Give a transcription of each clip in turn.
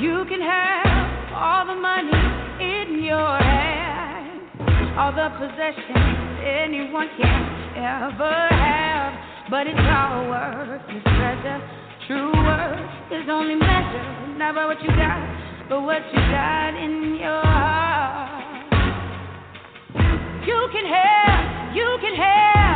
You can have all the money in your hand, all the possessions anyone can ever have, but it's all worthless treasure. True worth is only measured not by what you got, but what you got in your heart. You can have, you can have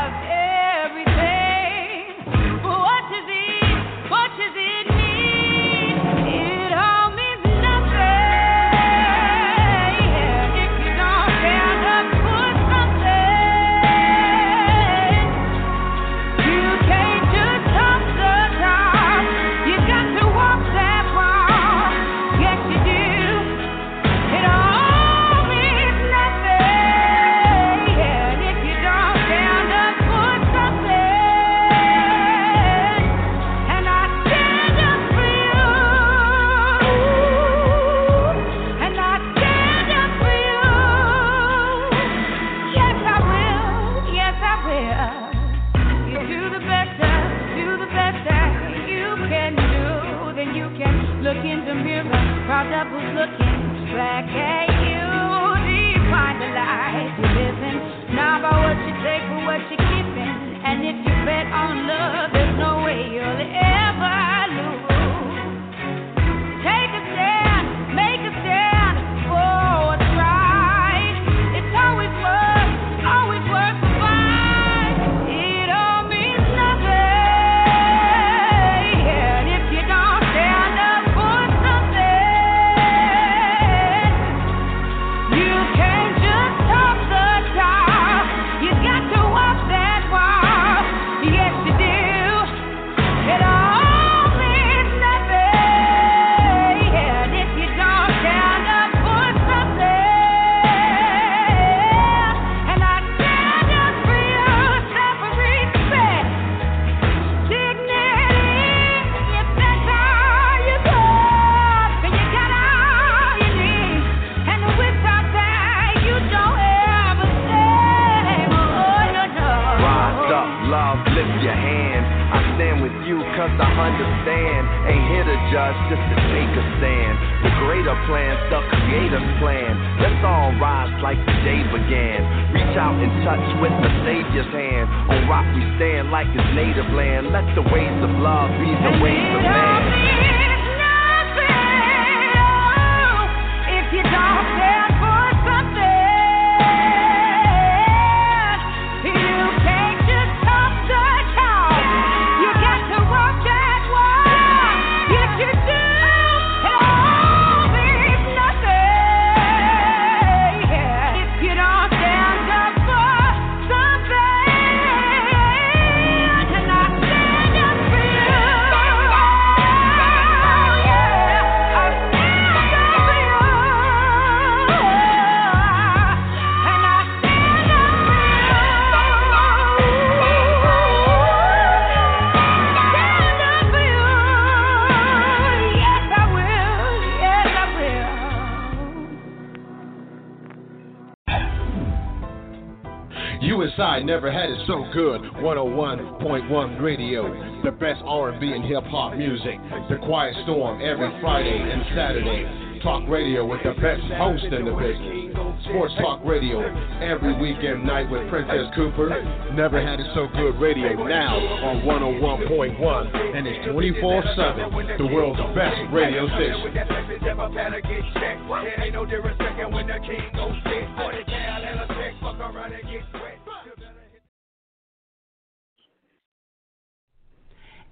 good. 101.1 Radio, the best R&B and hip hop music. The Quiet Storm every Friday and Saturday. Talk radio with the best host in the business. Sports Talk Radio every weekend night with Princess Cooper. Never had it so good radio now on 101.1 and it's 24/7. The world's best radio station.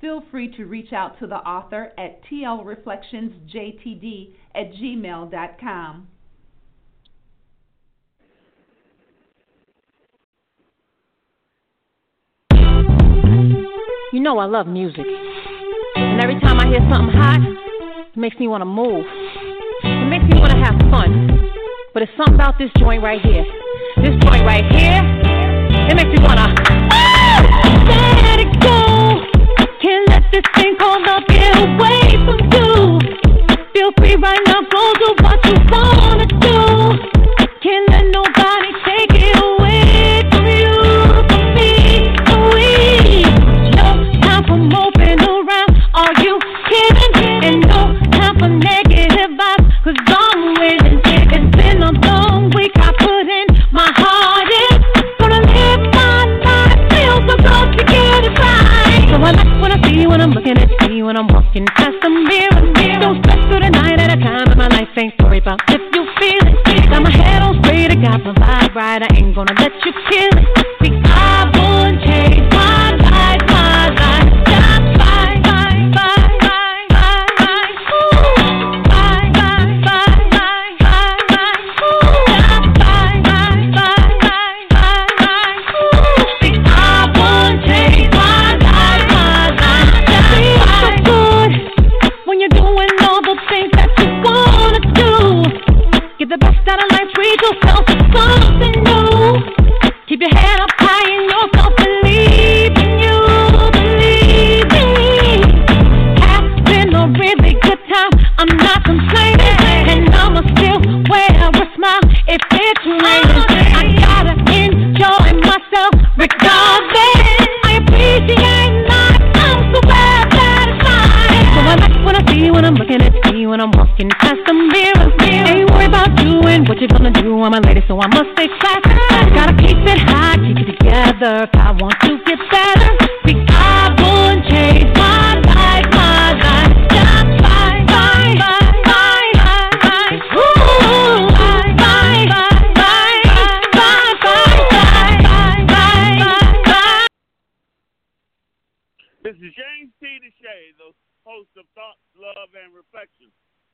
Feel free to reach out to the author at tlreflectionsjtd at gmail.com. You know I love music. And every time I hear something hot, it makes me want to move. It makes me want to have fun. But it's something about this joint right here. This joint right here, it makes me want to. Ah! This thing called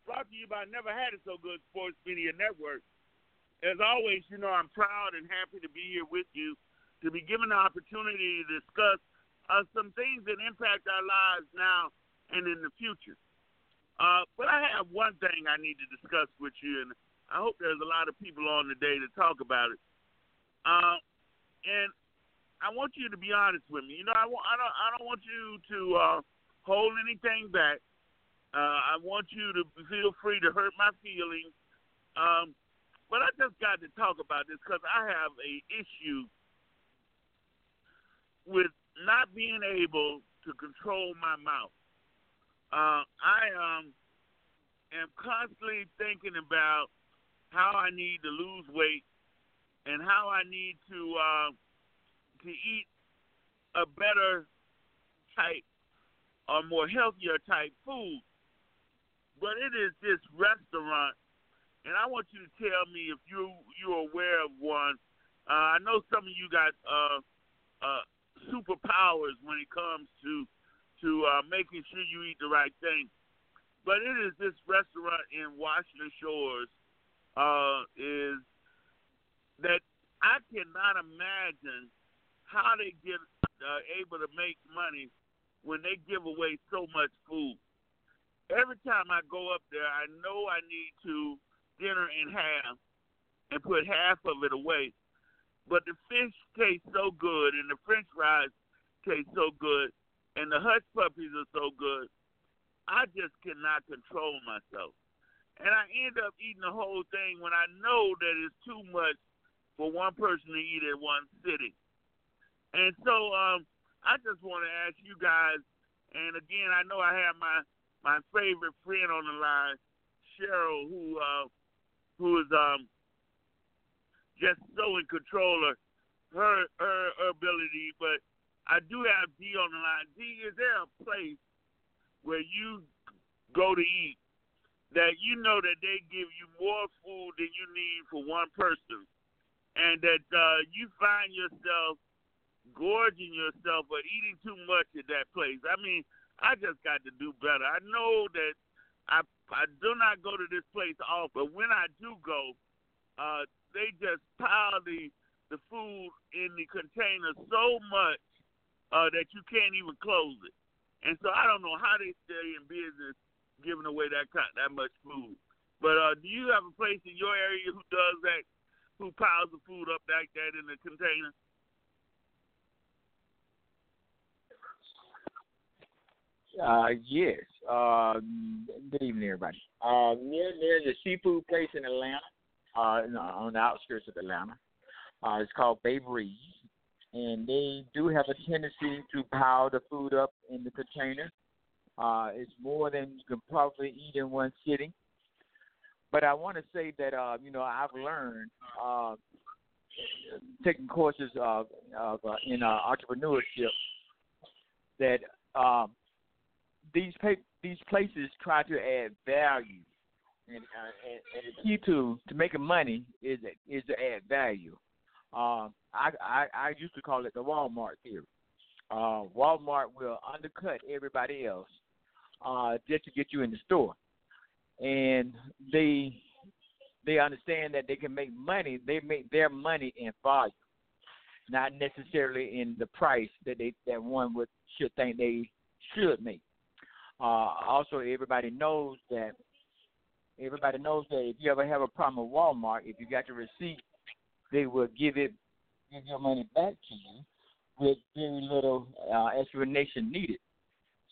Brought to you by Never Had It So Good Sports Media Network. As always, you know, I'm proud and happy to be here with you to be given the opportunity to discuss uh, some things that impact our lives now and in the future. Uh, but I have one thing I need to discuss with you, and I hope there's a lot of people on today to talk about it. Uh, and I want you to be honest with me. You know, I, want, I don't I don't want you to uh, hold anything back. Uh, I want you to feel free to hurt my feelings. Um, but I just got to talk about this because I have a issue with not being able to control my mouth. Uh, I um, am constantly thinking about how I need to lose weight and how I need to uh, to eat a better type or more healthier type food. But it is this restaurant, and I want you to tell me if you you're aware of one. Uh, I know some of you got uh, uh, superpowers when it comes to to uh, making sure you eat the right thing. But it is this restaurant in Washington Shores uh, is that I cannot imagine how they get uh, able to make money when they give away so much food. Every time I go up there, I know I need to dinner in half and put half of it away. But the fish tastes so good, and the French fries taste so good, and the hush puppies are so good. I just cannot control myself and I end up eating the whole thing when I know that it's too much for one person to eat at one sitting. And so um, I just want to ask you guys, and again, I know I have my my favorite friend on the line, Cheryl, who uh, who is um, just so in control of her, her her ability, but I do have D on the line. D, is there a place where you go to eat that you know that they give you more food than you need for one person, and that uh, you find yourself gorging yourself or eating too much at that place. I mean, I just got to do better. I know that I I do not go to this place often, but when I do go, uh, they just pile the the food in the container so much uh, that you can't even close it. And so I don't know how they stay in business giving away that that much food. But uh, do you have a place in your area who does that, who piles the food up like that in the container? Uh, yes. Uh, good evening, everybody. Uh, near near the seafood place in Atlanta, uh, on the outskirts of Atlanta. Uh, it's called Babe Reeves, and they do have a tendency to pile the food up in the container uh, it's more than you can probably eat in one sitting. But I want to say that uh, you know I've learned uh, taking courses of, of uh, in uh, entrepreneurship that um, these these places try to add value, and, uh, and, and the key to to making money is is to add value. Uh, I, I I used to call it the Walmart theory. Uh, Walmart will undercut everybody else uh, just to get you in the store. And they they understand that they can make money. They make their money in volume, not necessarily in the price that they that one would should think they should make. Uh, also, everybody knows that everybody knows that if you ever have a problem with Walmart, if you got your receipt, they will give it give your money back to you with very little uh, explanation needed.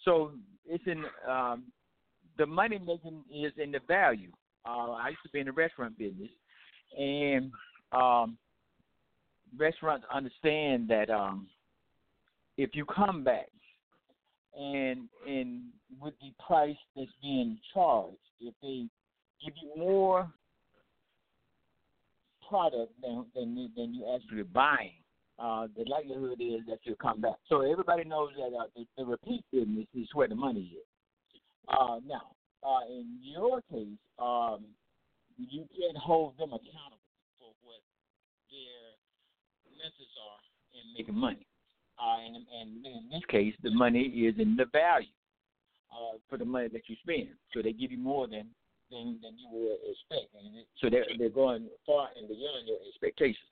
So it's in um, the money making is in the value. Uh, I used to be in the restaurant business, and um, restaurants understand that um, if you come back and and with the price that's being charged, if they give you more product than than, than you actually buying, uh, the likelihood is that you'll come back. So everybody knows that uh, the, the repeat business is where the money is. Uh, now, uh, in your case, um, you can't hold them accountable for what their methods are in making money. Uh, and, and in this case, the money is in the value uh, for the money that you spend. So they give you more than than, than you would expect. And so they're, they're going far and beyond your expectations.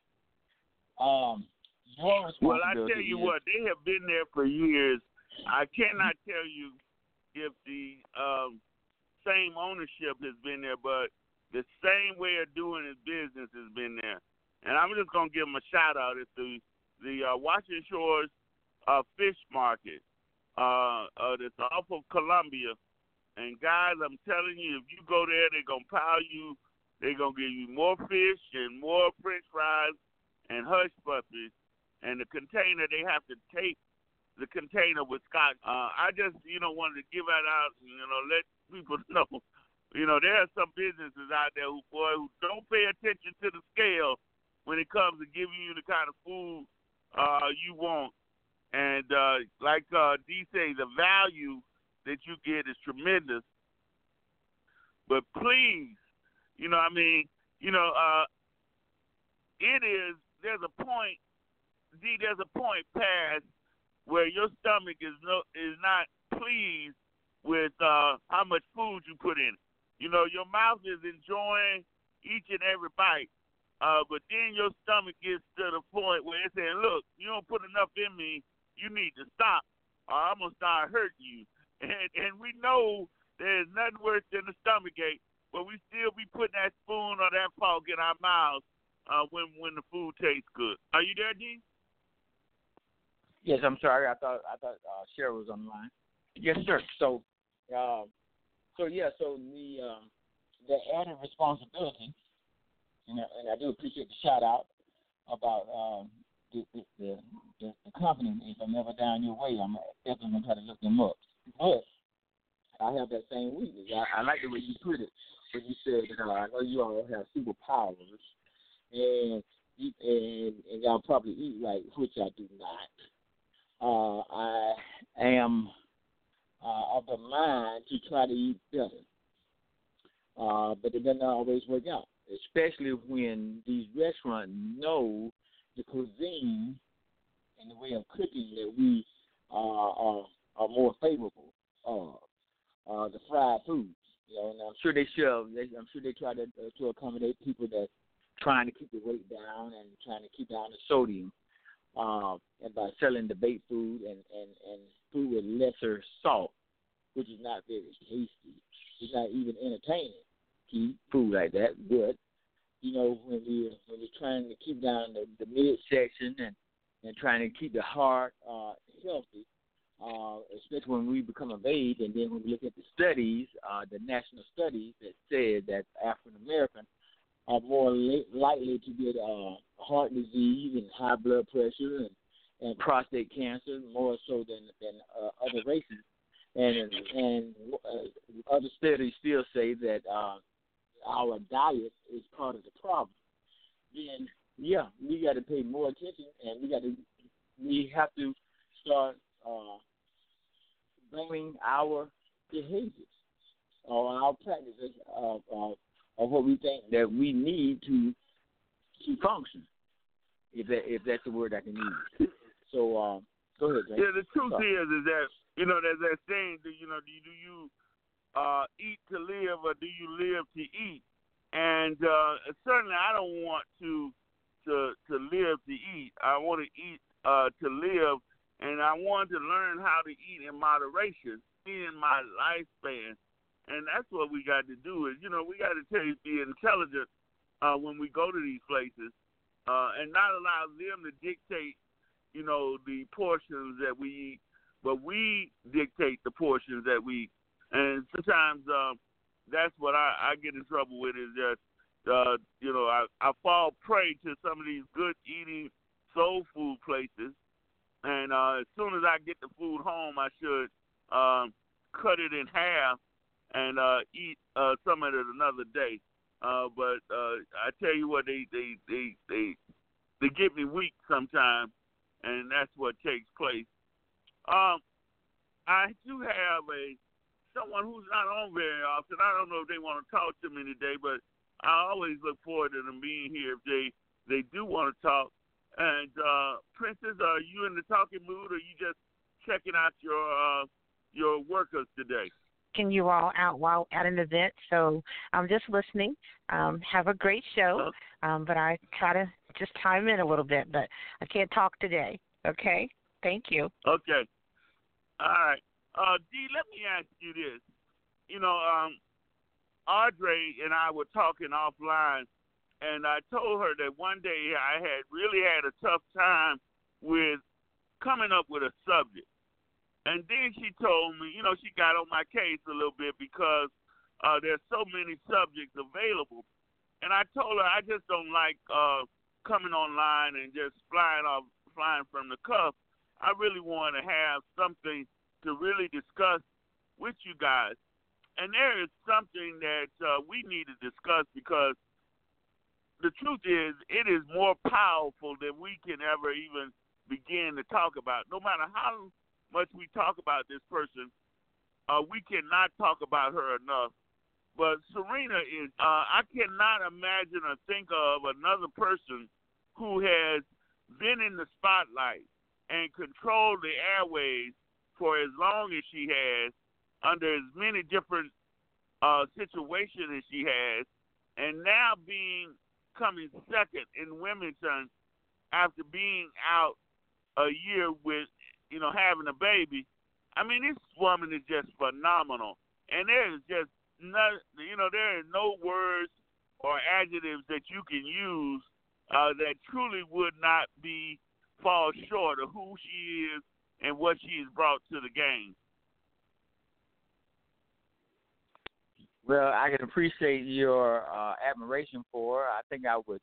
Um, well, I tell you what, they have been there for years. I cannot tell you if the um, same ownership has been there, but the same way of doing his business has been there. And I'm just gonna give him a shout out. It's the the uh, Washington Shores uh, Fish Market. Uh, uh, it's off of Columbia. And guys, I'm telling you, if you go there, they're gonna pile you. They're gonna give you more fish and more French fries and hush puppies and the container they have to tape the container with Scott. Uh, I just you know wanted to give that out, and, you know, let people know. You know, there are some businesses out there who boy who don't pay attention to the scale when it comes to giving you the kind of food uh, you want. And uh, like uh, D say, the value that you get is tremendous. But please, you know, I mean, you know, uh, it is. There's a point D, there's a point past where your stomach is no is not pleased with uh, how much food you put in. You know, your mouth is enjoying, each and every bite. Uh, but then your stomach gets to the point where it's saying, look, you don't put enough in me, you need to stop, or I'm to start hurting you. And, and we know there's nothing worse than a stomach ache, but we still be putting that spoon or that fork in our mouths uh, when when the food tastes good. Are you there, Dean? Yes, I'm sorry. I thought I thought uh, Cheryl was on the line. Yes, sir. So, uh, so yeah, so the uh, the added responsibility and I, and I do appreciate the shout out about um, the, the, the, the, company. If I'm ever down your way, I'm definitely gonna try to look them up. But I have that same weakness. I, I like the way you put it when you said that uh, I know you all have superpowers, and and and y'all probably eat right, which I do not. Uh, I am uh, of the mind to try to eat better, uh, but it doesn't always work out especially when these restaurants know the cuisine and the way of cooking that we uh, are are more favorable of. Uh, the fried foods, you know, and I'm sure they should. I'm sure they try to uh, to accommodate people that trying to keep the weight down and trying to keep down the sodium, uh, and by selling the baked food and and and food with lesser salt, which is not very tasty. It's not even entertaining eat food like that, but you know when we when we're trying to keep down the, the midsection and and trying to keep the heart uh, healthy, uh, especially when we become of age, and then when we look at the studies, uh, the national studies that said that African Americans are more li- likely to get uh, heart disease and high blood pressure and, and prostate cancer more so than than uh, other races, and and uh, other studies still say that uh, our diet is part of the problem, then yeah, we got to pay more attention, and we got to we have to start uh, bringing our behaviors or our practices of, of of what we think that we need to to function. If that if that's the word I can use. So uh, go ahead. Yeah, the truth Sorry. is is that you know there's that saying. Do you know? Do you, do you uh, eat to live or do you live to eat? And uh, certainly, I don't want to to to live to eat. I want to eat uh, to live, and I want to learn how to eat in moderation in my lifespan. And that's what we got to do. Is you know we got to you be intelligent uh, when we go to these places, uh, and not allow them to dictate, you know, the portions that we eat, but we dictate the portions that we and sometimes uh, that's what I, I get in trouble with is that uh, you know I, I fall prey to some of these good eating soul food places, and uh, as soon as I get the food home, I should um, cut it in half and uh, eat uh, some of it another day. Uh, but uh, I tell you what, they they they they they get me weak sometimes, and that's what takes place. Um, I do have a someone who's not on very often. I don't know if they want to talk to me today, but I always look forward to them being here if they they do want to talk. And uh, Princess, are you in the talking mood, or you just checking out your uh, your workers today? Can you all out while at an event, so I'm just listening. Um, have a great show, um, but I try to just time in a little bit, but I can't talk today. Okay, thank you. Okay, all right. Uh, D, let me ask you this. You know, um, Audrey and I were talking offline, and I told her that one day I had really had a tough time with coming up with a subject. And then she told me, you know, she got on my case a little bit because uh, there's so many subjects available. And I told her I just don't like uh, coming online and just flying off, flying from the cuff. I really want to have something to really discuss with you guys. And there is something that uh, we need to discuss because the truth is, it is more powerful than we can ever even begin to talk about. No matter how much we talk about this person, uh, we cannot talk about her enough. But Serena is, uh, I cannot imagine or think of another person who has been in the spotlight and controlled the airways for as long as she has, under as many different uh, situations as she has, and now being coming second in Wimbledon after being out a year with you know having a baby. I mean, this woman is just phenomenal, and there is just no, you know, there are no words or adjectives that you can use uh, that truly would not be fall short of who she is and what she has brought to the game. Well, I can appreciate your uh, admiration for her. I think I would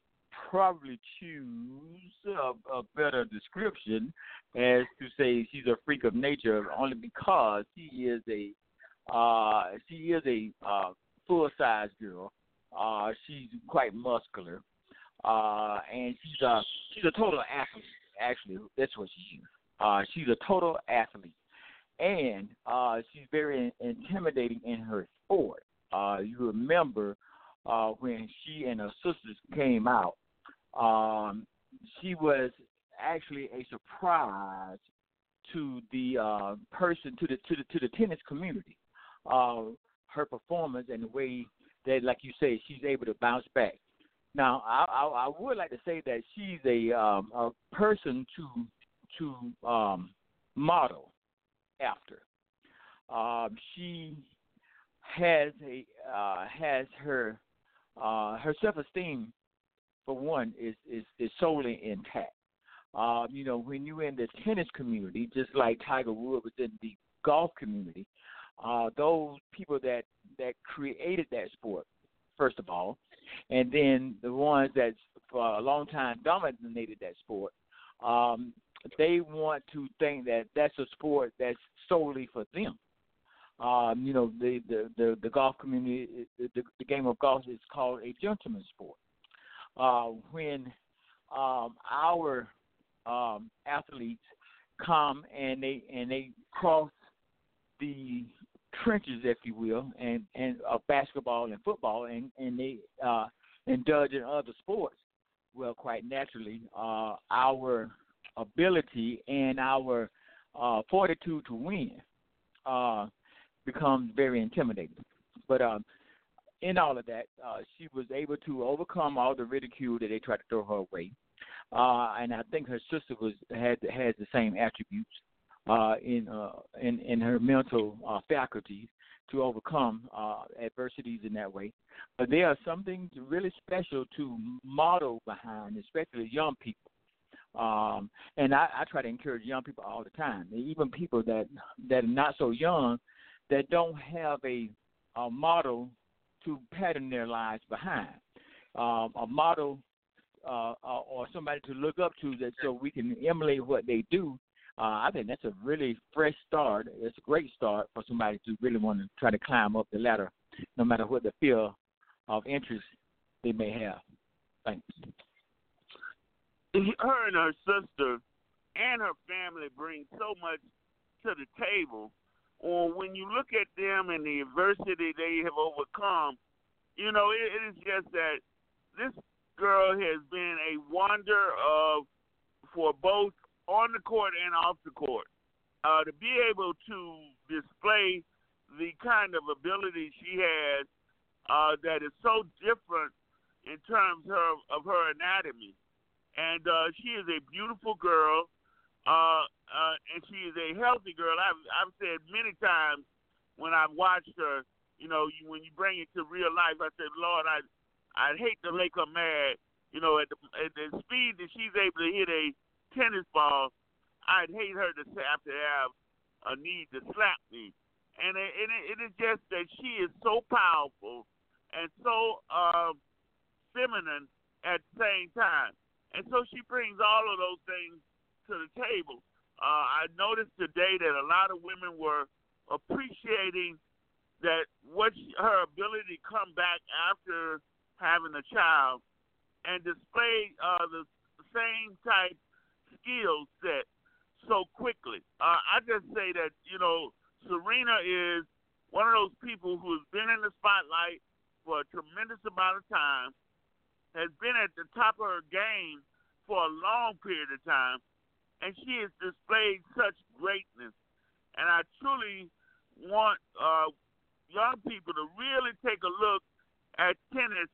probably choose a, a better description as to say she's a freak of nature, only because she is a uh, she is a uh, full size girl. Uh, she's quite muscular, uh, and she's a she's a total athlete. Actually, that's what she is. Uh, she's a total athlete, and uh, she's very intimidating in her sport. Uh, you remember uh, when she and her sisters came out, um, she was actually a surprise to the uh, person to the to the to the tennis community. Uh, her performance and the way that, like you say, she's able to bounce back. Now, I, I, I would like to say that she's a um, a person to to um, model after. Um, she has a uh, has her uh, her self esteem for one is is is solely intact. Um, you know, when you're in the tennis community, just like Tiger Woods was in the golf community, uh, those people that that created that sport, first of all, and then the ones that for a long time dominated that sport, um, they want to think that that's a sport that's solely for them. Um, you know, the, the, the, the golf community, the, the game of golf is called a gentleman's sport. Uh, when um, our um, athletes come and they and they cross the trenches, if you will, and and basketball and football, and and they uh, indulge in other sports. Well, quite naturally, uh, our ability and our uh, fortitude to win uh, becomes very intimidating. But um, in all of that, uh, she was able to overcome all the ridicule that they tried to throw her way. Uh, and I think her sister was had has the same attributes uh, in uh, in in her mental uh, faculties to overcome uh, adversities in that way. But there are something really special to model behind, especially young people. Um, and I, I try to encourage young people all the time, even people that that are not so young, that don't have a, a model to pattern their lives behind, um, a model uh, uh, or somebody to look up to that so we can emulate what they do uh, I think that's a really fresh start. It's a great start for somebody to really want to try to climb up the ladder, no matter what the field of interest they may have. Thanks. Her and her sister and her family bring so much to the table. Or when you look at them and the adversity they have overcome, you know, it, it is just that this girl has been a wonder of for both on the court and off the court. Uh, to be able to display the kind of ability she has uh, that is so different in terms of, of her anatomy. And uh, she is a beautiful girl, uh, uh, and she is a healthy girl. I've, I've said many times when I've watched her, you know, you, when you bring it to real life, I said, Lord, I, I'd hate to make her mad. You know, at the, at the speed that she's able to hit a tennis ball, I'd hate her to have to have a need to slap me. And it, it, it is just that she is so powerful and so uh, feminine at the same time. And so she brings all of those things to the table. Uh, I noticed today that a lot of women were appreciating that what she, her ability to come back after having a child and display uh, the same type skill set so quickly. Uh, I just say that you know Serena is one of those people who has been in the spotlight for a tremendous amount of time, has been at the top of her game for a long period of time, and she has displayed such greatness. And I truly want uh, young people to really take a look at tennis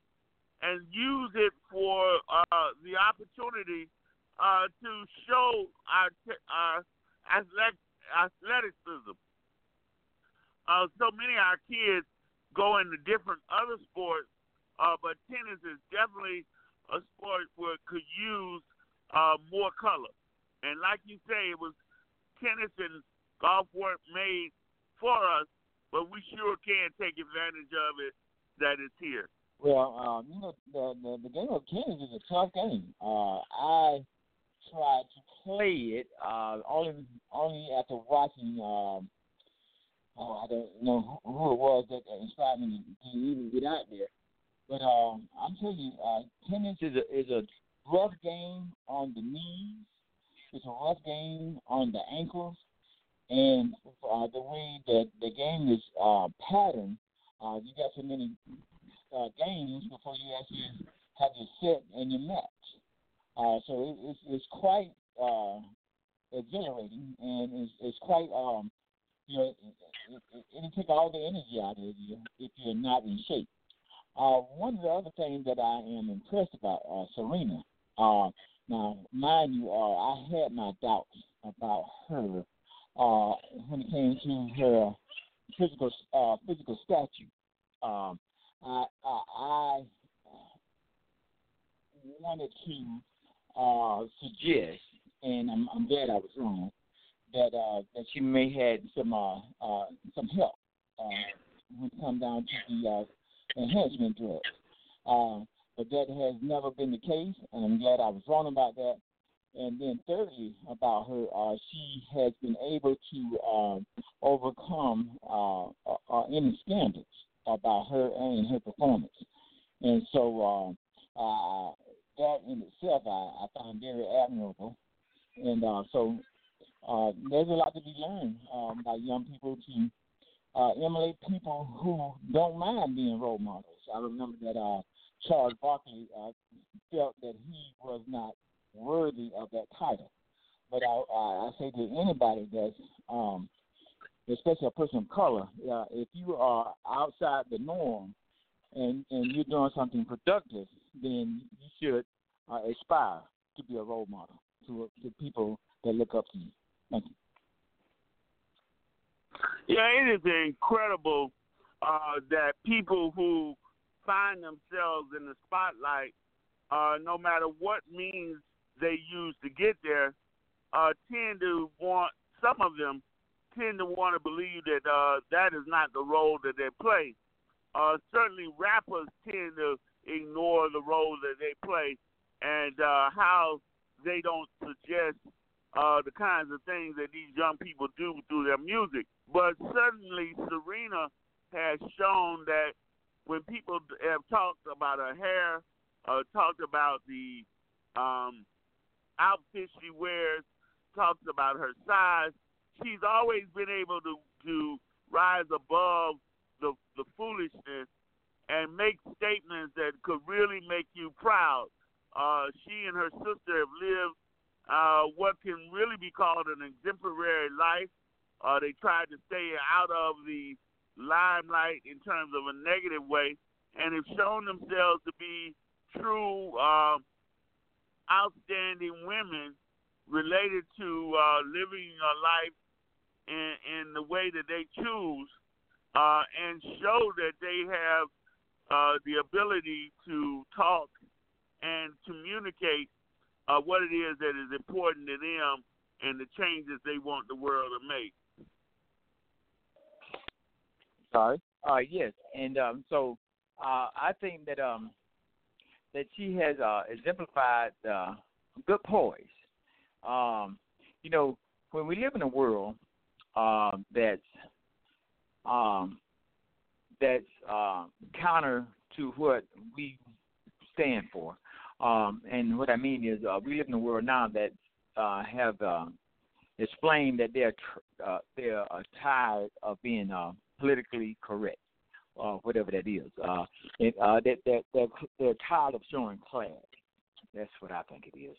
and use it for uh, the opportunity uh, to show our, our athleticism. Uh, so many of our kids go into different other sports, uh, but tennis is definitely a sport where it could use uh, more color. And like you say, it was tennis and golf weren't made for us, but we sure can take advantage of it that it's here. Well, um, you know, the, the the game of tennis is a tough game. Uh, I tried to play it uh, only only after watching. Um, oh, I don't know who it was that inspired me to even get out there. But um, I'm telling you, uh, tennis is a is a rough game on the knees. It's a rough game on the ankles, and uh, the way that the game is uh, patterned, uh, you got so many uh, games before you actually have your set and your match. Uh, so it, it's, it's quite uh, exhilarating, and it's, it's quite um, you know, it, it, it'll take all the energy out of you if you're not in shape. Uh, one of the other things that I am impressed about uh, Serena. Uh, now, mind you, uh, I had my doubts about her uh, when it came to her physical uh, physical stature. Um, I, I, I wanted to uh, suggest, and I'm, I'm glad I was wrong, that uh, that she may had some uh, uh, some help uh, when it come down to the uh, enhancement drugs. Uh, but that has never been the case, and I'm glad I was wrong about that. And then thirdly, about her, uh, she has been able to uh, overcome uh, uh, any scandals about her and her performance. And so uh, uh, that in itself I, I find very admirable. And uh, so there's a lot to be learned um, by young people to uh, emulate people who don't mind being role models. I remember that uh, Charles Barkley uh, felt that he was not worthy of that title. But I, I, say to anybody that's, um, especially a person of color, uh, if you are outside the norm and and you're doing something productive, then you should uh, aspire to be a role model to to people that look up to you. Thank you. Yeah, it is incredible uh, that people who find themselves in the spotlight, uh, no matter what means they use to get there, uh, tend to want some of them tend to want to believe that uh, that is not the role that they play. Uh, certainly, rappers tend to ignore the role that they play and uh, how they don't suggest uh, the kinds of things that these young people do through their music. But suddenly, Serena has shown that when people have talked about her hair, uh, talked about the um, outfit she wears, talks about her size, she's always been able to to rise above the the foolishness and make statements that could really make you proud. Uh, she and her sister have lived uh, what can really be called an exemplary life. Uh, they tried to stay out of the limelight in terms of a negative way, and have shown themselves to be true uh, outstanding women related to uh, living a life in, in the way that they choose, uh, and show that they have uh, the ability to talk and communicate uh, what it is that is important to them and the changes they want the world to make. Sorry. Uh, yes, and um, so uh, I think that um, that she has uh, exemplified uh, good poise. Um, you know, when we live in a world um, that's um, that's uh, counter to what we stand for, um, and what I mean is uh, we live in a world now that uh, have uh, explained that they're tr- uh, they're uh, tired of being uh, politically correct, uh, whatever that is. Uh, and, uh, that that they're, they're tired of showing class. That's what I think it is.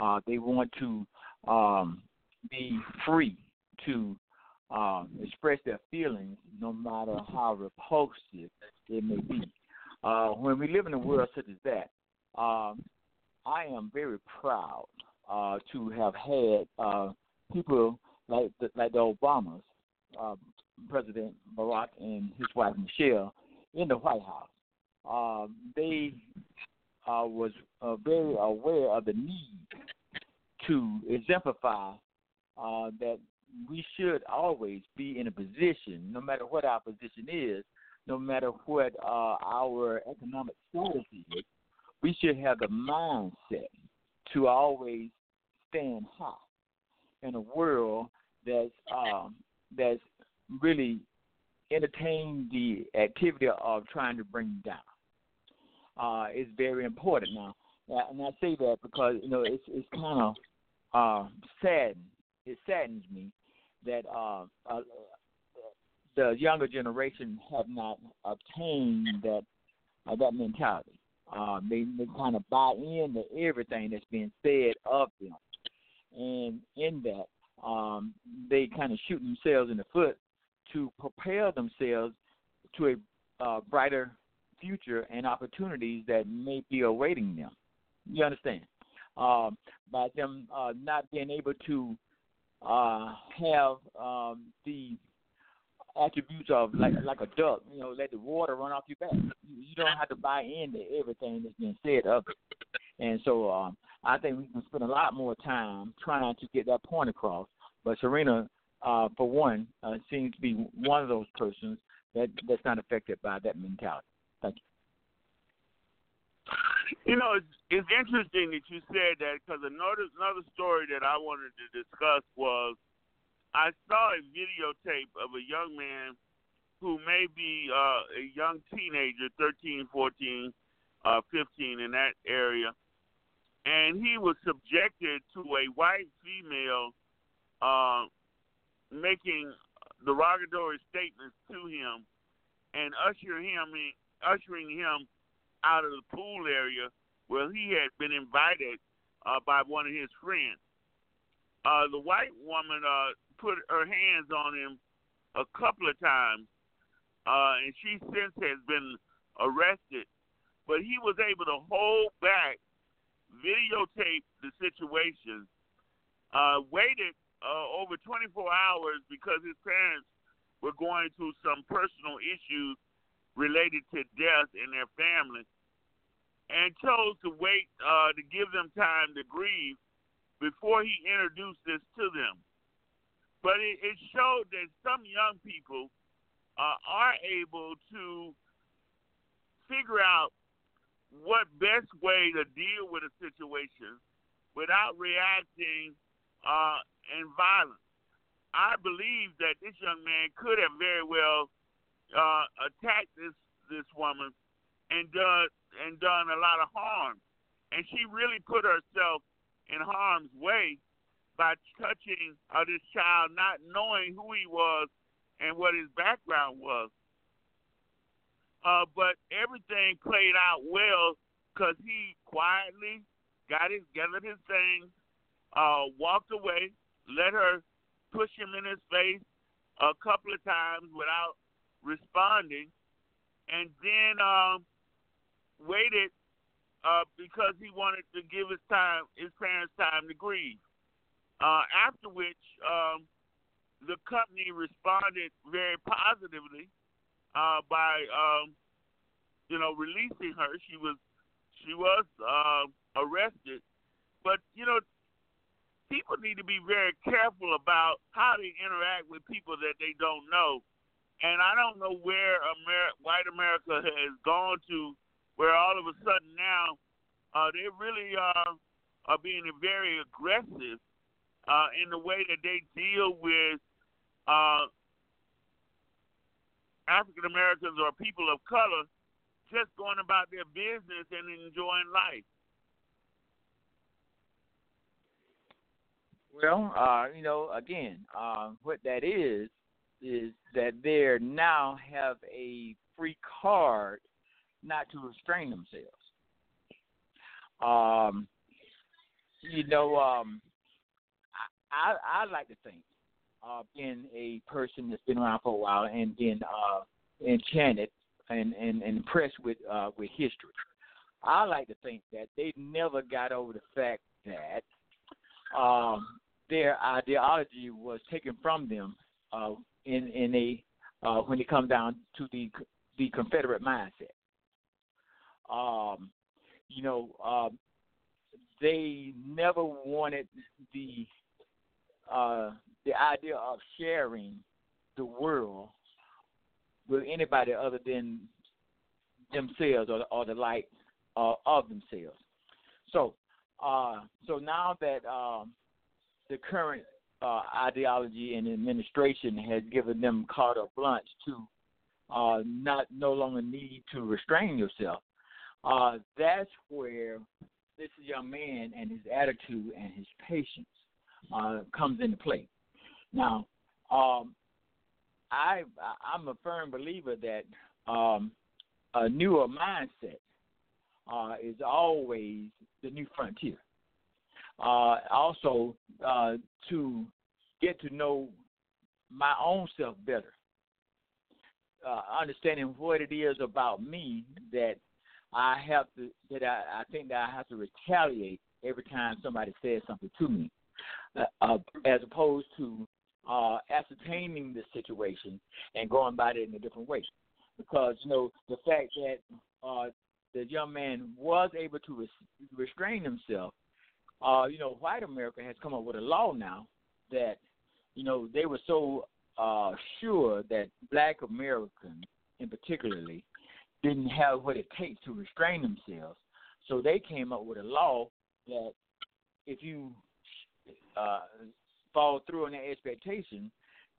Uh, they want to um, be free to um, express their feelings, no matter how repulsive it may be. uh, when we live in a world such as that, um, I am very proud uh, to have had uh, people like the, like the Obamas, uh, President Barack and his wife Michelle, in the White House. Uh, they uh, was uh, very aware of the need to exemplify uh, that we should always be in a position, no matter what our position is, no matter what our economic status is, we should have the mindset to always stand high in a world that's um, that's really entertain the activity of trying to bring down. Uh, is very important now, and I say that because you know it's it's kind of uh, sad. It saddens me that uh, uh, the younger generation have not obtained that uh, that mentality. Uh, they they kind of buy into everything that's being said of them, and in that, um, they kind of shoot themselves in the foot to prepare themselves to a uh, brighter future and opportunities that may be awaiting them. You understand? Um, by them uh, not being able to uh, have um, the attributes of like like a duck, you know, let the water run off your back. You, you don't have to buy into everything that's been said of it. And so um, I think we can spend a lot more time trying to get that point across. But Serena, uh, for one, uh, seems to be one of those persons that that's not affected by that mentality. Thank you. You know, it's, it's interesting that you said that because another another story that I wanted to discuss was I saw a videotape of a young man who may be uh, a young teenager, 13, 14, uh, 15 in that area, and he was subjected to a white female uh, making derogatory statements to him and ushering him in, ushering him out of the pool area where he had been invited uh, by one of his friends. Uh, the white woman uh, put her hands on him a couple of times, uh, and she since has been arrested. But he was able to hold back, videotape the situation, uh, waited uh, over 24 hours because his parents were going through some personal issues related to death in their family and chose to wait uh, to give them time to grieve before he introduced this to them. But it, it showed that some young people uh, are able to figure out what best way to deal with a situation without reacting uh, in violence. I believe that this young man could have very well uh, attacked this this woman and done and done a lot of harm, and she really put herself in harm's way by touching uh, this child, not knowing who he was and what his background was. Uh, but everything played out well because he quietly got his gathered his things, uh, walked away, let her push him in his face a couple of times without responding, and then um, waited uh, because he wanted to give his time, his parents time to grieve. Uh, after which, um, the company responded very positively uh, by, um, you know, releasing her. She was she was uh, arrested, but you know, people need to be very careful about how they interact with people that they don't know. And I don't know where Amer- white America has gone to, where all of a sudden now uh, they really are are being very aggressive uh, in the way that they deal with uh, African Americans or people of color, just going about their business and enjoying life. Well, uh, you know, again, uh, what that is is that they now have a free card not to restrain themselves. Um, you know, um, I, I like to think, uh, being a person that's been around for a while and being uh, enchanted and, and, and impressed with uh, with history. I like to think that they never got over the fact that um, their ideology was taken from them uh, in in a uh, when it comes down to the the Confederate mindset. Um, you know, um, they never wanted the uh, the idea of sharing the world with anybody other than themselves or, or the light uh, of themselves. So, uh, so now that um, the current uh, ideology and administration has given them carte blanche to uh, not no longer need to restrain yourself, uh, that's where this young man and his attitude and his patience uh, comes into play. Now, um, I I'm a firm believer that um, a newer mindset uh, is always the new frontier. Uh, also, uh, to get to know my own self better, uh, understanding what it is about me that I have to that I, I think that I have to retaliate every time somebody says something to me, uh, uh, as opposed to uh, ascertaining the situation and going about it in a different way. Because you know the fact that uh, the young man was able to res- restrain himself. Uh, you know, white America has come up with a law now that you know they were so uh, sure that black Americans, in particularly, didn't have what it takes to restrain themselves. So they came up with a law that if you uh, fall through on that expectation,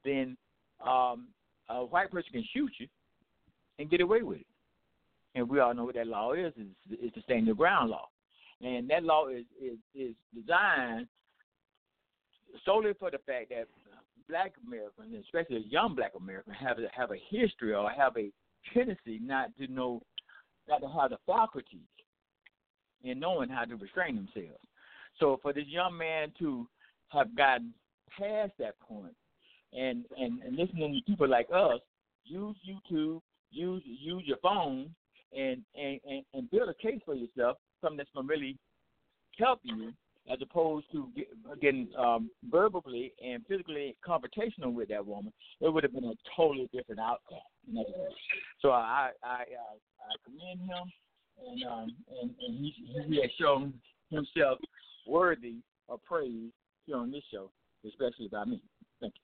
then um, a white person can shoot you and get away with it. And we all know what that law is: is, is the stand your ground law, and that law is is is designed solely for the fact that Black Americans, especially young Black Americans, have a, have a history or have a tendency not to know, not to have the faculties in knowing how to restrain themselves. So for this young man to have gotten past that point and and, and listening to people like us use YouTube, use use your phone and and, and, and build a case for yourself, something that's gonna really help you as opposed to get, getting um, verbally and physically confrontational with that woman, it would have been a totally different outcome. So I I uh, I commend him, and um, and, and he he has shown himself worthy of praise here on this show, especially by me. Thank you.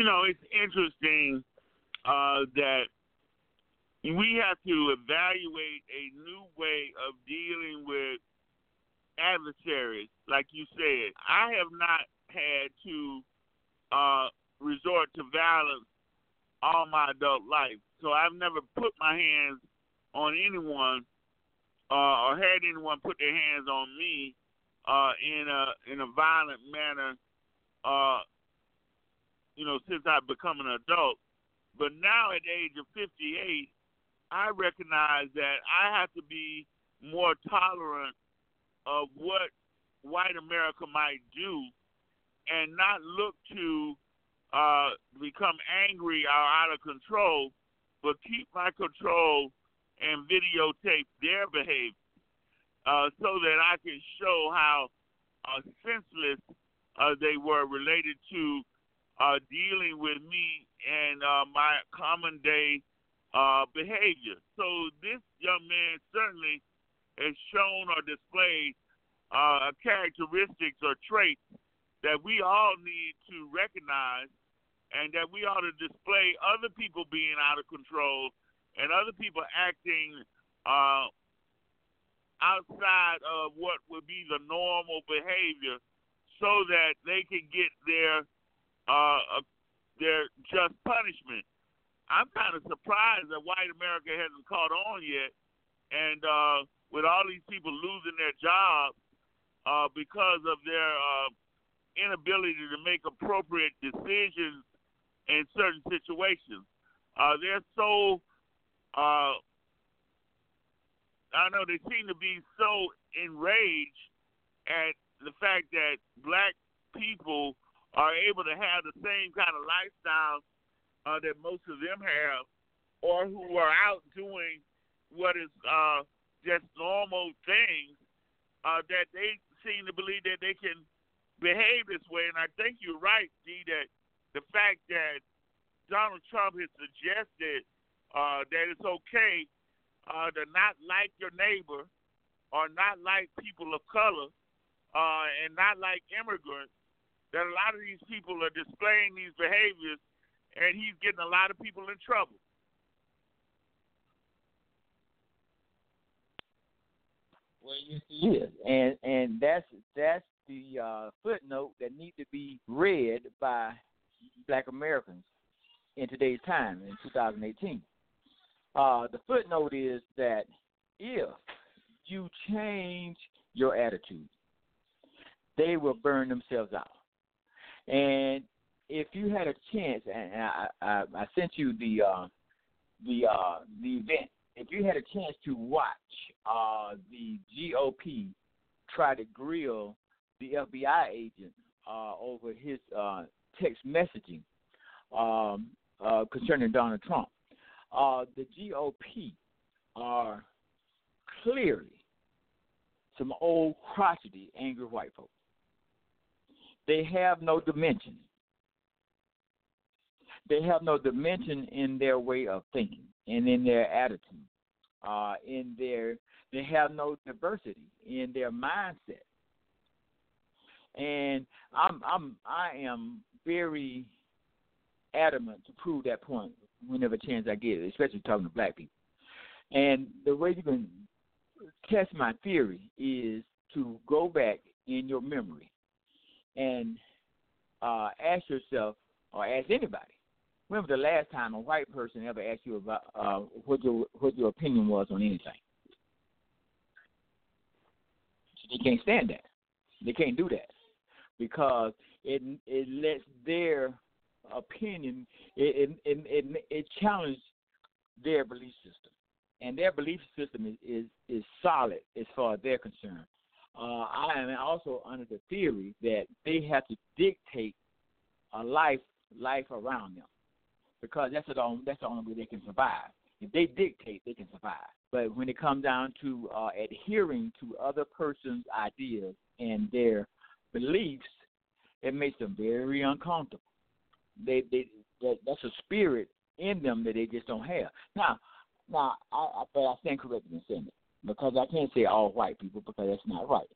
You know, it's interesting uh, that we have to evaluate a new way of dealing with adversaries, like you said. I have not had to uh, resort to violence all my adult life, so I've never put my hands on anyone uh, or had anyone put their hands on me uh, in a in a violent manner. Uh, you know, since I've become an adult, but now at the age of 58, I recognize that I have to be more tolerant of what white America might do and not look to uh, become angry or out of control, but keep my control and videotape their behavior uh, so that I can show how uh, senseless uh, they were related to uh, dealing with me and uh, my common day uh, behavior. So this young man certainly has shown or displayed uh, characteristics or traits that we all need to recognize and that we ought to display other people being out of control and other people acting uh, outside of what would be the normal behavior so that they can get their uh, uh, their just punishment. I'm kind of surprised that white America hasn't caught on yet, and uh, with all these people losing their jobs uh, because of their uh, inability to make appropriate decisions in certain situations. Uh, they're so, uh, I know they seem to be so enraged at the fact that black people are able to have the same kind of lifestyle uh, that most of them have or who are out doing what is uh, just normal things uh, that they seem to believe that they can behave this way. And I think you're right, D, that the fact that Donald Trump has suggested uh, that it's okay uh, to not like your neighbor or not like people of color uh, and not like immigrants, that a lot of these people are displaying these behaviors and he's getting a lot of people in trouble. Well, yes, he is, and and that's that's the uh, footnote that needs to be read by Black Americans in today's time in 2018. Uh, the footnote is that if you change your attitude, they will burn themselves out. And if you had a chance, and I, I, I sent you the uh, the uh, the event if you had a chance to watch uh, the GOP try to grill the FBI agent uh, over his uh, text messaging um, uh, concerning Donald Trump, uh, the GOP are clearly some old crotchety, angry white folks. They have no dimension. They have no dimension in their way of thinking and in their attitude, uh, in their they have no diversity in their mindset. And I'm I'm I am very adamant to prove that point whenever chance I get, especially talking to black people. And the way you can test my theory is to go back in your memory and uh, ask yourself or ask anybody when was the last time a white person ever asked you about uh, what your what your opinion was on anything? They can't stand that. They can't do that because it it lets their opinion it it it, it, challenges their belief system, and their belief system is is, is solid as far as they're concerned. Uh, I am also under the theory that they have to dictate a life life around them because that's the only, that's the only way they can survive. If they dictate, they can survive. But when it comes down to uh, adhering to other person's ideas and their beliefs, it makes them very uncomfortable. They they that, that's a spirit in them that they just don't have. Now, now, I, I but I stand corrected in saying because I can't say all white people because that's not right.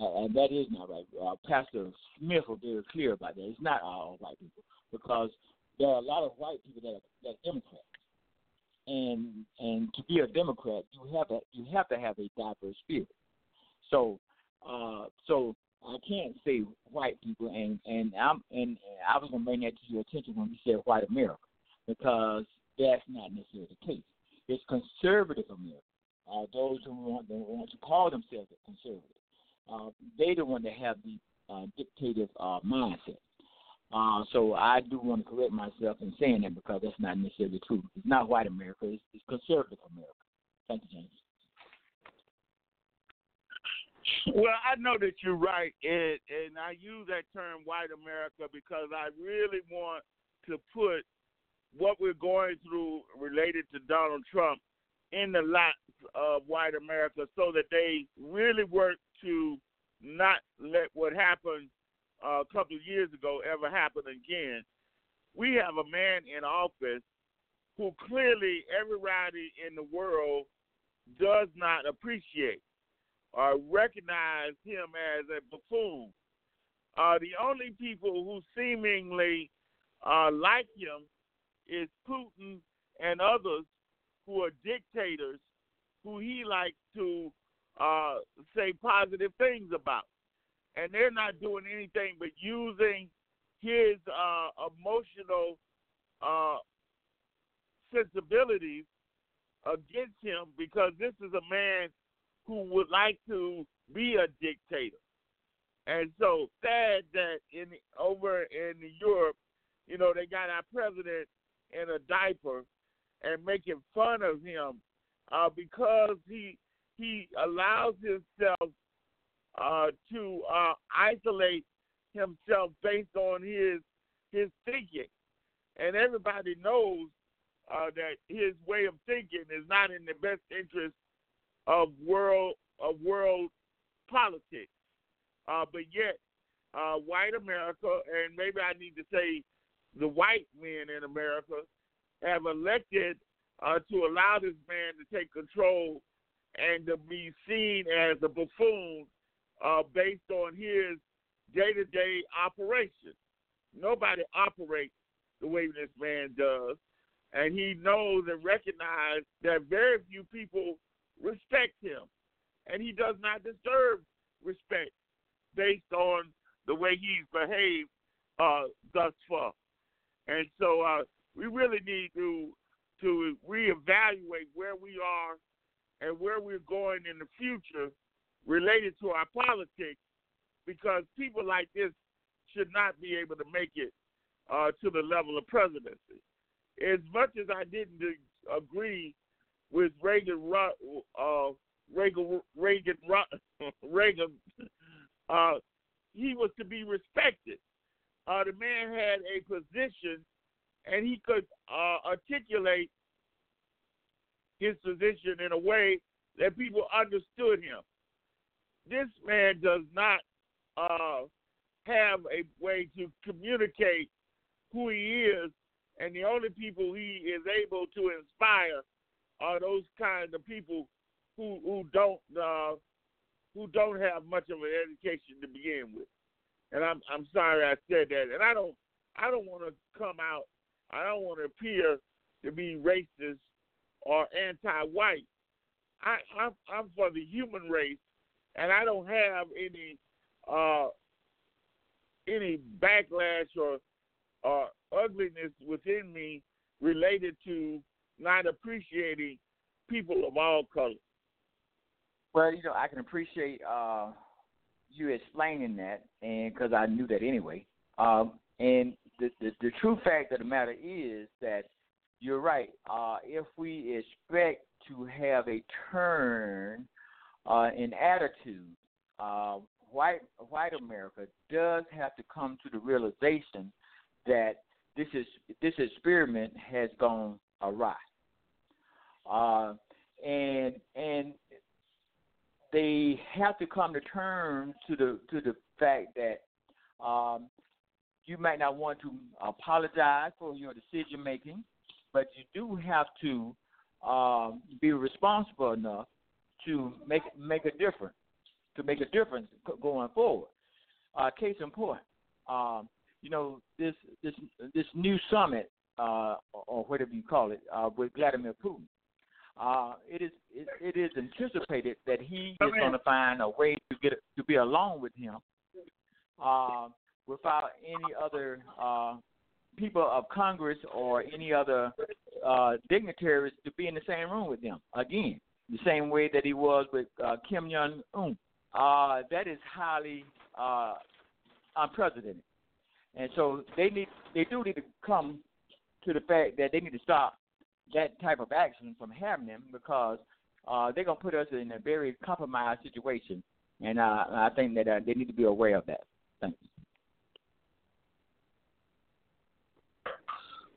Uh, and that is not right. Uh, Pastor Smith was very clear about that. It's not all white people because there are a lot of white people that are, that are Democrats, and and to be a Democrat, you have to you have to have a diverse spirit. So, uh, so I can't say white people, and and I'm and, I was gonna bring that to your attention when you said white America, because that's not necessarily the case. It's conservative America. Uh, those who want, who want to call themselves conservative, uh, they the one that have the uh, dictative uh, mindset. Uh, so I do want to correct myself in saying that because that's not necessarily true. It's not white America; it's, it's conservative America. Thank you, James. Well, I know that you're right, and, and I use that term "white America" because I really want to put what we're going through related to Donald Trump in the laps of white America, so that they really work to not let what happened uh, a couple of years ago ever happen again. We have a man in office who clearly everybody in the world does not appreciate or recognize him as a buffoon. Uh, the only people who seemingly uh, like him is Putin and others who are dictators who he likes to uh, say positive things about and they're not doing anything but using his uh, emotional uh, sensibilities against him because this is a man who would like to be a dictator. And so sad that in over in Europe, you know, they got our president in a diaper and making fun of him uh, because he he allows himself uh, to uh, isolate himself based on his his thinking, and everybody knows uh, that his way of thinking is not in the best interest of world of world politics. Uh, but yet, uh, white America, and maybe I need to say the white men in America, have elected uh, to allow this man to take control and to be seen as a buffoon uh, based on his day to day operation. Nobody operates the way this man does. And he knows and recognizes that very few people respect him. And he does not deserve respect based on the way he's behaved uh, thus far. And so uh, we really need to to reevaluate where we are and where we're going in the future related to our politics because people like this should not be able to make it uh, to the level of presidency. As much as I didn't agree with Reagan, uh, Reagan, Reagan, Reagan, uh, he was to be respected. Uh, the man had a position, and he could uh, articulate his position in a way that people understood him. This man does not uh, have a way to communicate who he is, and the only people he is able to inspire are those kind of people who who don't uh, who don't have much of an education to begin with. And I'm I'm sorry I said that, and I don't I don't want to come out. I don't want to appear to be racist or anti-white. I I'm, I'm for the human race, and I don't have any uh, any backlash or uh, ugliness within me related to not appreciating people of all colors. Well, you know, I can appreciate uh, you explaining that, and because I knew that anyway. Um, and the, the the true fact of the matter is that you're right. Uh, if we expect to have a turn uh, in attitude, uh, white white America does have to come to the realization that this is this experiment has gone awry. Uh, and and they have to come to terms to the to the fact that um, you might not want to apologize for your decision making, but you do have to um, be responsible enough to make make a difference to make a difference going forward. Uh, case in point, um, you know this this this new summit uh, or whatever you call it uh, with Vladimir Putin. Uh, it is it, it is anticipated that he is going to find a way to get to be along with him uh, without any other uh, people of Congress or any other uh, dignitaries to be in the same room with him again, the same way that he was with uh, Kim Jong Un. Uh, that is highly uh, unprecedented. And so they need they do need to come to the fact that they need to stop that type of action from happening because uh, they're gonna put us in a very compromised situation, and uh, I think that uh, they need to be aware of that. Thanks.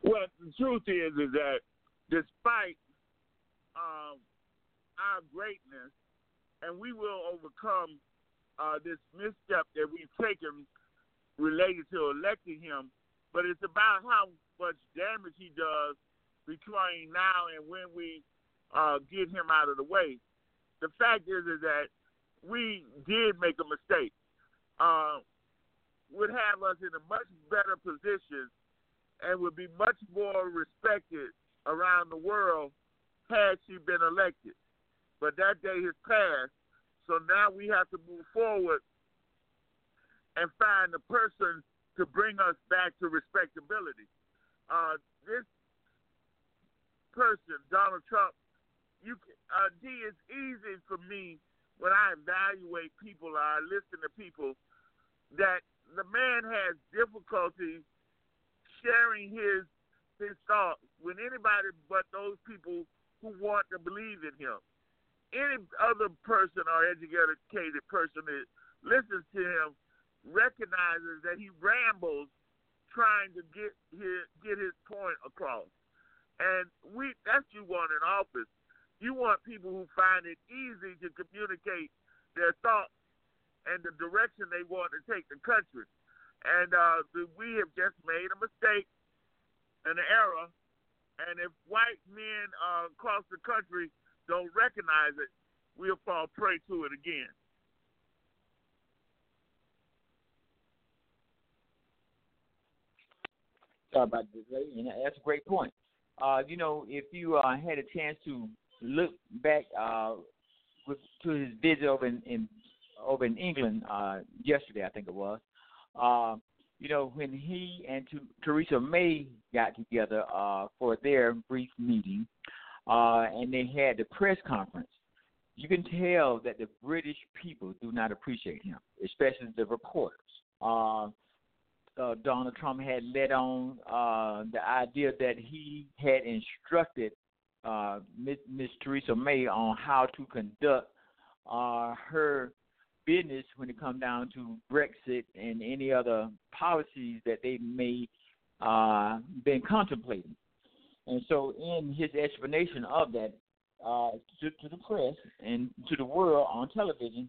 Well, the truth is, is that despite um, our greatness, and we will overcome uh, this misstep that we've taken related to electing him, but it's about how much damage he does between now and when we uh, get him out of the way. The fact is, is that we did make a mistake. Uh, would have us in a much better position and would be much more respected around the world had she been elected. But that day has passed, so now we have to move forward and find a person to bring us back to respectability. Uh, this person, Donald Trump, you uh, D, it's easy for me when I evaluate people or I listen to people that the man has difficulty sharing his his thoughts with anybody but those people who want to believe in him. Any other person or educated person that listens to him recognizes that he rambles trying to get his get his point across. And we that's you want in office. You want people who find it easy to communicate their thoughts and the direction they want to take the country. And uh, we have just made a mistake, an error, and if white men uh, across the country don't recognize it, we'll fall prey to it again. Sorry about the delay, and that's a great point. Uh, you know, if you uh, had a chance to look back uh, with, to his visit over in, in over in England uh, yesterday, I think it was. Uh, you know, when he and to, Theresa May got together uh, for their brief meeting, uh, and they had the press conference, you can tell that the British people do not appreciate him, especially the reporters. Uh, uh, Donald Trump had led on uh, the idea that he had instructed uh, Ms. Theresa May on how to conduct uh, her business when it comes down to Brexit and any other policies that they may uh, been contemplating. And so, in his explanation of that uh, to, to the press and to the world on television,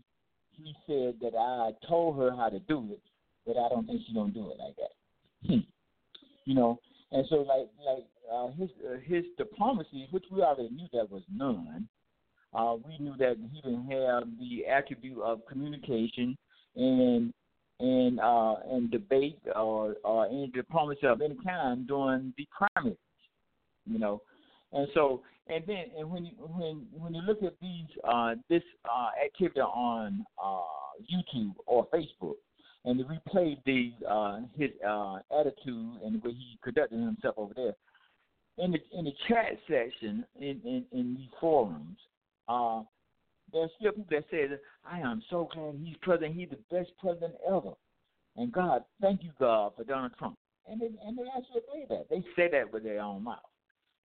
he said that I told her how to do it, but I don't think she's gonna do it like that. Hmm. You know, and so like like uh, his uh, his diplomacy, which we already knew that was none, uh, we knew that he didn't have the attribute of communication and and uh, and debate or, or any diplomacy of any kind during the primaries, you know. And so, and then, and when you when when you look at these uh, this uh, activity on uh, YouTube or Facebook, and to replay the uh, his uh, attitude and the way he conducted himself over there, in the in the chat section in in, in these forums, uh, there's still people that say, I am so glad he's president. He's the best president ever. And God, thank you, God, for Donald Trump. And they, and they actually say that. They say that with their own mouth.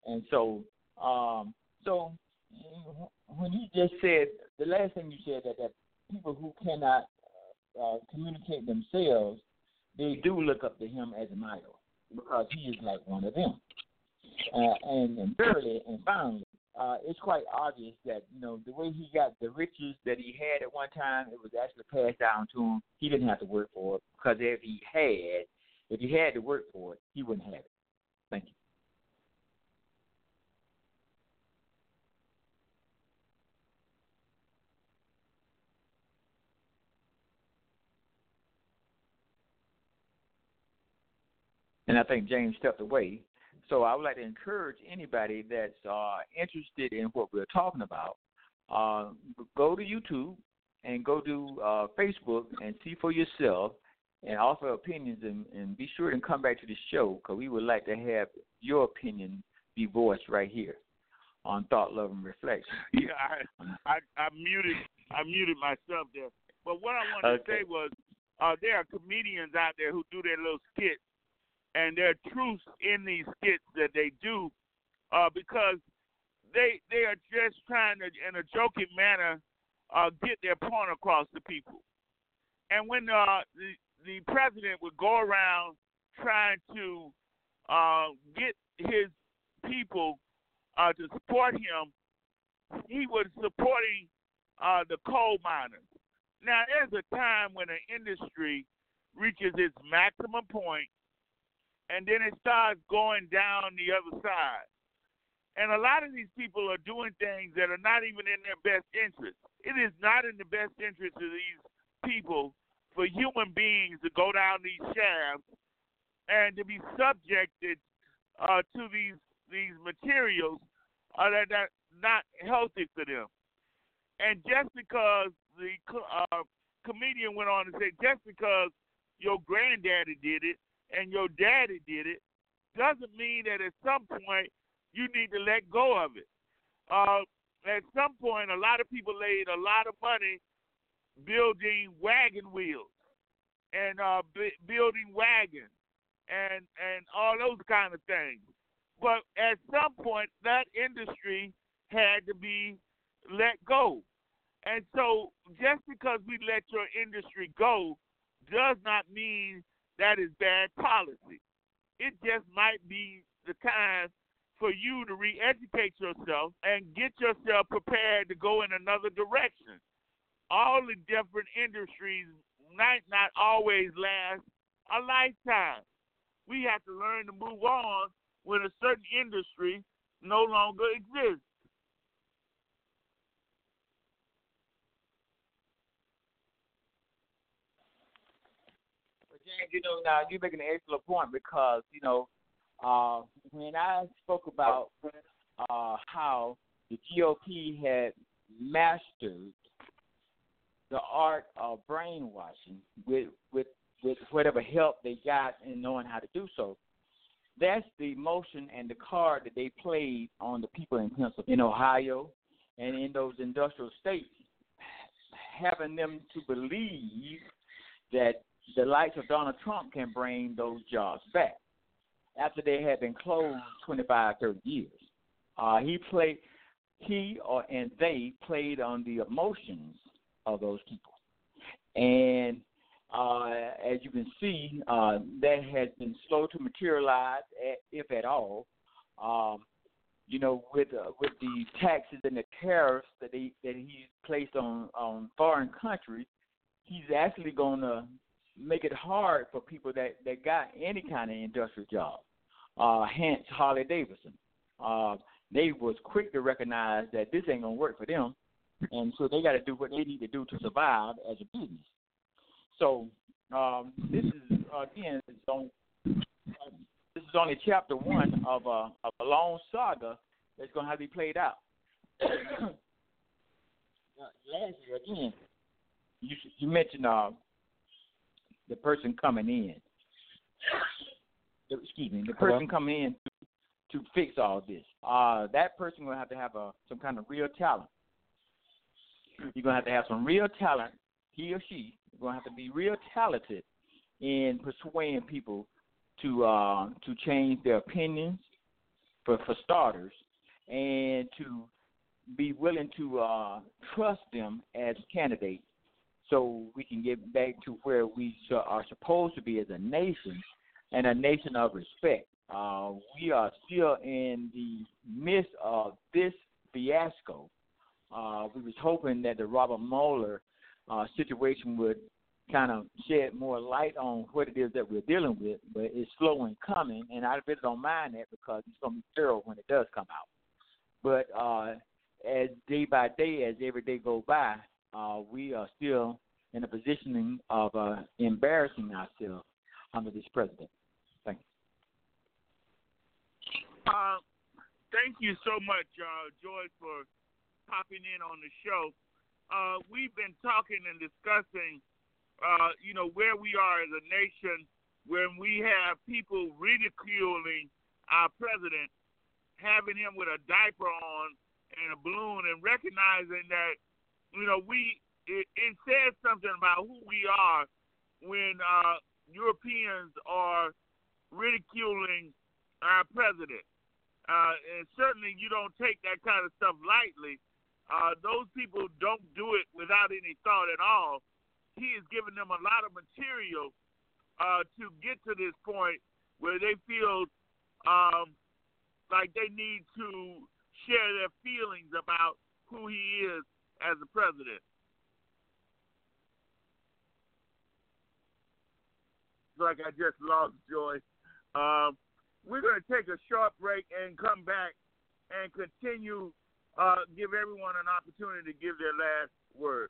And so, um, so when you just said, the last thing you said, that, that people who cannot uh, communicate themselves, they do look up to him as an idol because he is like one of them. Uh, and, and thirdly and finally, uh, it's quite obvious that you know the way he got the riches that he had at one time, it was actually passed down to him. He didn't have to work for it because if he had, if he had to work for it, he wouldn't have it. Thank you. And I think James stepped away. So I would like to encourage anybody that's uh, interested in what we're talking about, uh, go to YouTube and go to uh, Facebook and see for yourself and offer opinions and, and be sure to come back to the show because we would like to have your opinion be voiced right here on Thought, Love, and Reflection. Yeah, I, I, I muted I muted myself there. But what I wanted okay. to say was uh, there are comedians out there who do their little skits and there are truths in these skits that they do uh, because they they are just trying to, in a joking manner, uh, get their point across to people. And when uh, the the president would go around trying to uh, get his people uh, to support him, he was supporting uh, the coal miners. Now, there's a time when an industry reaches its maximum point and then it starts going down the other side. And a lot of these people are doing things that are not even in their best interest. It is not in the best interest of these people for human beings to go down these shafts and to be subjected uh, to these these materials uh, that are not healthy for them. And just because the uh, comedian went on to say, just because your granddaddy did it and your daddy did it doesn't mean that at some point you need to let go of it. Uh, at some point, a lot of people laid a lot of money building wagon wheels and uh, b- building wagons and and all those kind of things. But at some point, that industry had to be let go. And so, just because we let your industry go does not mean that is bad policy. It just might be the time for you to re-educate yourself and get yourself prepared to go in another direction. All the different industries might not always last a lifetime. We have to learn to move on when a certain industry no longer exists. You know, now you're making an excellent point because, you know, uh, when I spoke about uh, how the GOP had mastered the art of brainwashing with with with whatever help they got in knowing how to do so. That's the motion and the card that they played on the people in Pennsylvania, in Ohio, and in those industrial states, having them to believe that the likes of Donald Trump can bring those jobs back after they had been closed 25, 30 years. Uh, he played, he or and they played on the emotions of those people, and uh, as you can see, uh, that has been slow to materialize, if at all. Um, you know, with uh, with the taxes and the tariffs that he that he's placed on on foreign countries, he's actually going to make it hard for people that that got any kind of industrial job. Uh, hence Harley Davidson. Uh, they was quick to recognize that this ain't gonna work for them, and so they got to do what they need to do to survive as a business. So um, this is again, it's on, this is only chapter one of a of a long saga that's gonna have to be played out. uh, lastly, again, you you mentioned uh, the person coming in. Excuse me, the person Hello? coming in to, to fix all this. Uh, that person will have to have a some kind of real talent. You're gonna have to have some real talent. He or she is gonna have to be real talented in persuading people to uh, to change their opinions, for for starters, and to be willing to uh, trust them as candidates so we can get back to where we are supposed to be as a nation and a nation of respect. Uh, we are still in the midst of this fiasco. Uh, we was hoping that the Robert Mueller uh, situation would kind of shed more light on what it is that we're dealing with, but it's slow in coming, and I really don't mind that because it's going to be thorough when it does come out. But uh, as day by day, as every day goes by, uh, we are still in a positioning of uh, embarrassing ourselves under this president. Thank you. Uh, thank you so much, uh, for popping in on the show. Uh, we've been talking and discussing, uh, you know, where we are as a nation when we have people ridiculing our president, having him with a diaper on and a balloon, and recognizing that, you know, we it, it says something about who we are when uh, Europeans are ridiculing our president. Uh, and certainly you don't take that kind of stuff lightly. Uh, those people don't do it without any thought at all. He has given them a lot of material uh, to get to this point where they feel um, like they need to share their feelings about who he is as a president. like I just lost Joy. Um, we're going to take a short break and come back and continue, uh, give everyone an opportunity to give their last word.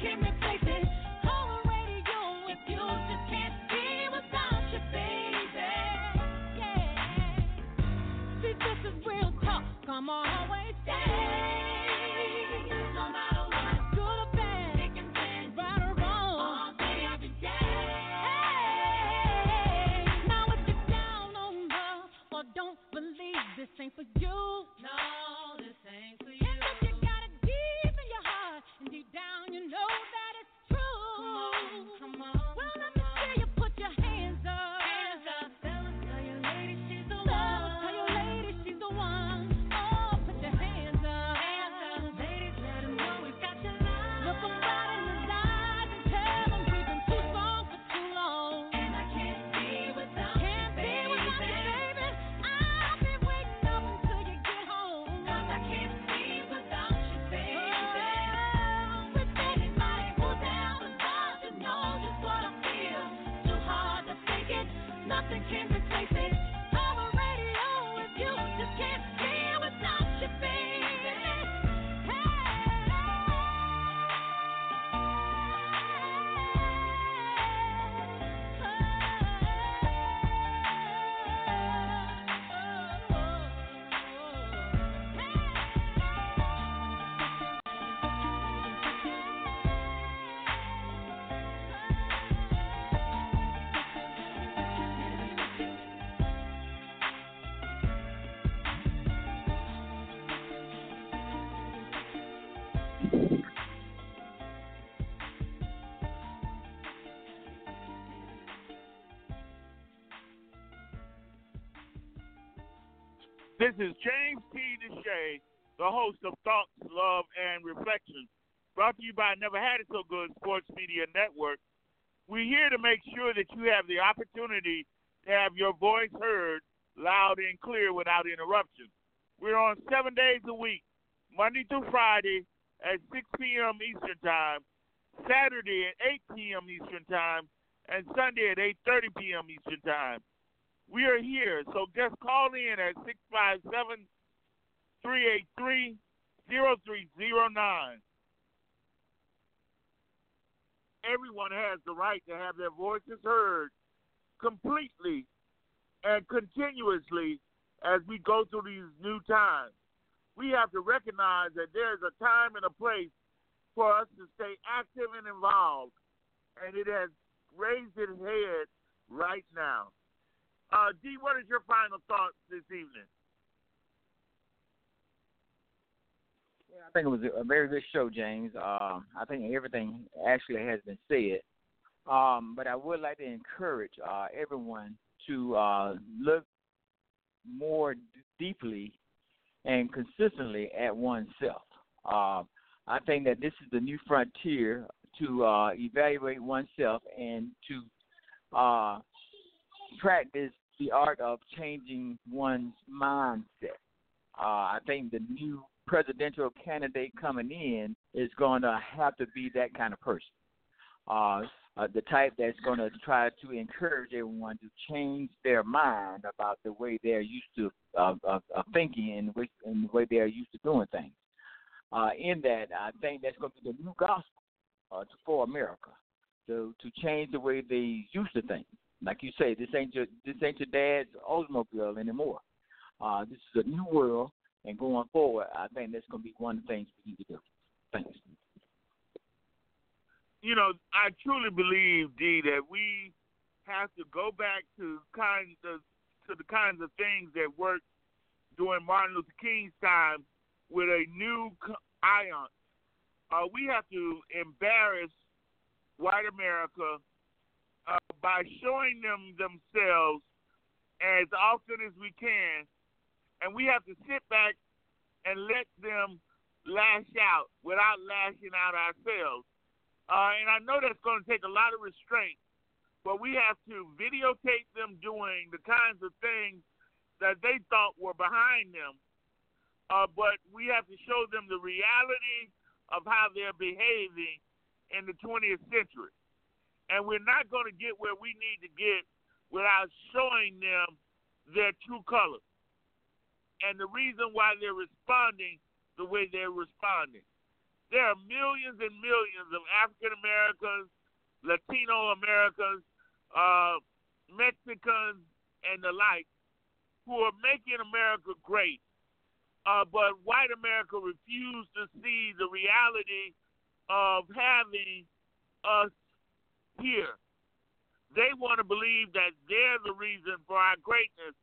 Can't make This is James T. DeShay, the host of Thoughts, Love, and Reflections, brought to you by Never Had It So Good Sports Media Network. We're here to make sure that you have the opportunity to have your voice heard loud and clear without interruption. We're on seven days a week, Monday through Friday at 6 p.m. Eastern Time, Saturday at 8 p.m. Eastern Time, and Sunday at 8:30 p.m. Eastern Time. We are here, so just call in at 657 383 0309. Everyone has the right to have their voices heard completely and continuously as we go through these new times. We have to recognize that there's a time and a place for us to stay active and involved, and it has raised its head right now. Uh, D, what is your final thoughts this evening? Yeah, I think it was a very good show, James. Um, I think everything actually has been said. Um, but I would like to encourage uh, everyone to uh, look more d- deeply and consistently at oneself. Uh, I think that this is the new frontier to uh, evaluate oneself and to uh, practice the art of changing one's mindset. Uh, I think the new presidential candidate coming in is going to have to be that kind of person. Uh, uh, the type that's going to try to encourage everyone to change their mind about the way they're used to uh, of thinking and way, and the way they're used to doing things. Uh, in that, I think that's going to be the new gospel uh, for America to to change the way they used to think like you say, this ain't your this ain't your dad's Oldsmobile anymore. Uh, this is a new world, and going forward, I think that's going to be one of the things we need to do. Thanks. You know, I truly believe, D, that we have to go back to kinds of to the kinds of things that worked during Martin Luther King's time with a new ion. Uh, we have to embarrass white America uh, by showing them themselves as often as we can, and we have to sit back and let them lash out without lashing out ourselves. Uh, and I know that's going to take a lot of restraint, but we have to videotape them doing the kinds of things that they thought were behind them. Uh, but we have to show them the reality of how they're behaving in the 20th century and we're not going to get where we need to get without showing them their true colors and the reason why they're responding the way they're responding. There are millions and millions of African Americans, Latino Americans, uh, Mexicans, and the like who are making America great. Uh, but white America refused to see the reality of having us here. They want to believe that they're the reason for our greatness,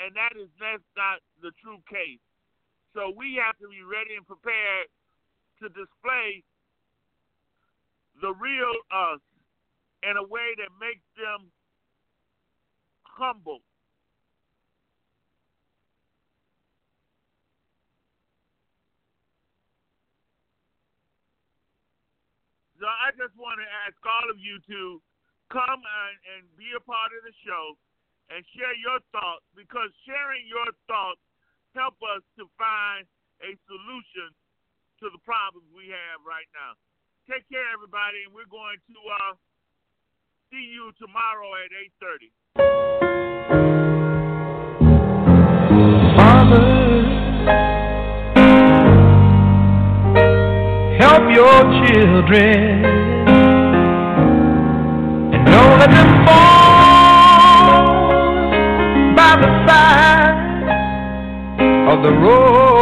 and that is that's not the true case. So we have to be ready and prepared to display the real us in a way that makes them humble. So I just want to ask all of you to come and, and be a part of the show and share your thoughts because sharing your thoughts help us to find a solution to the problems we have right now. Take care, everybody, and we're going to uh, see you tomorrow at 8.30. help your children and don't let them fall by the side of the road.